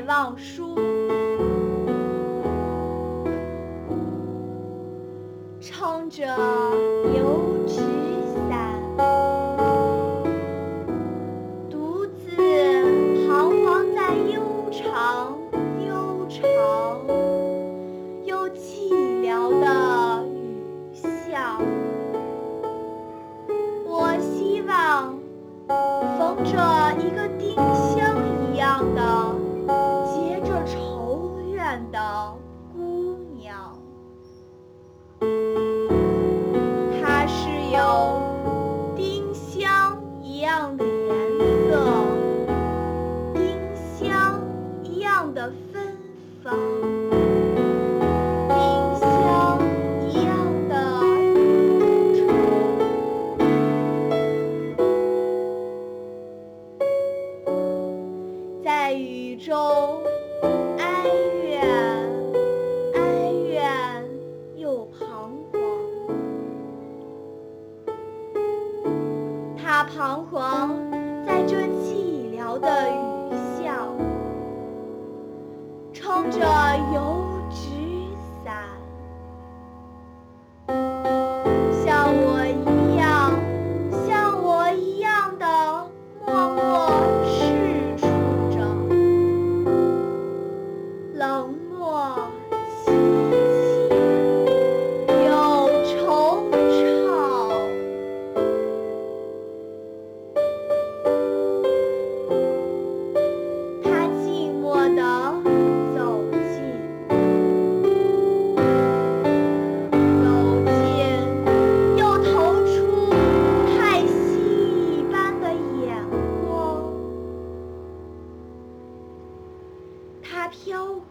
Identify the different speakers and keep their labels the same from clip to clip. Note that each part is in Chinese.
Speaker 1: 上书，撑着油纸伞，独自彷徨在悠长悠长又寂寥的雨巷。我希望逢着一个丁看到彷徨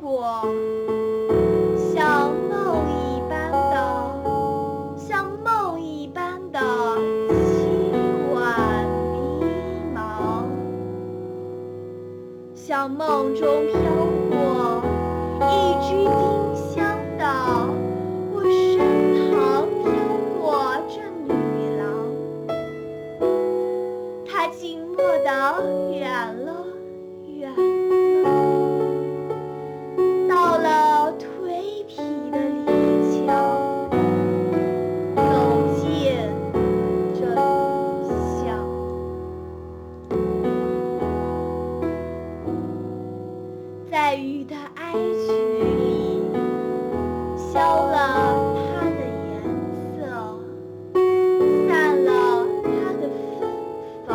Speaker 1: 飘过，像梦一般的，像梦一般的凄婉迷茫。像梦中飘过一只丁香的，我身旁飘过这女郎，她静默地远了，远了雨的哀曲里，消了它的颜色，散了它的芬芳，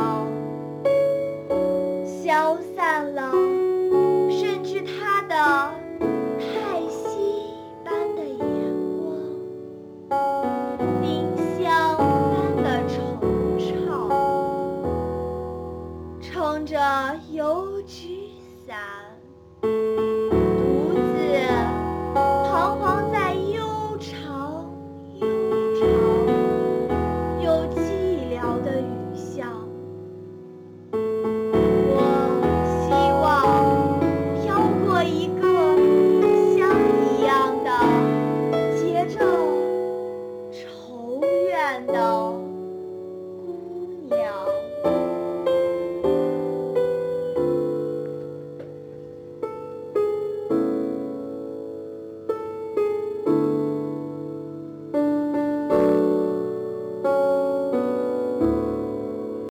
Speaker 1: 消散了，No.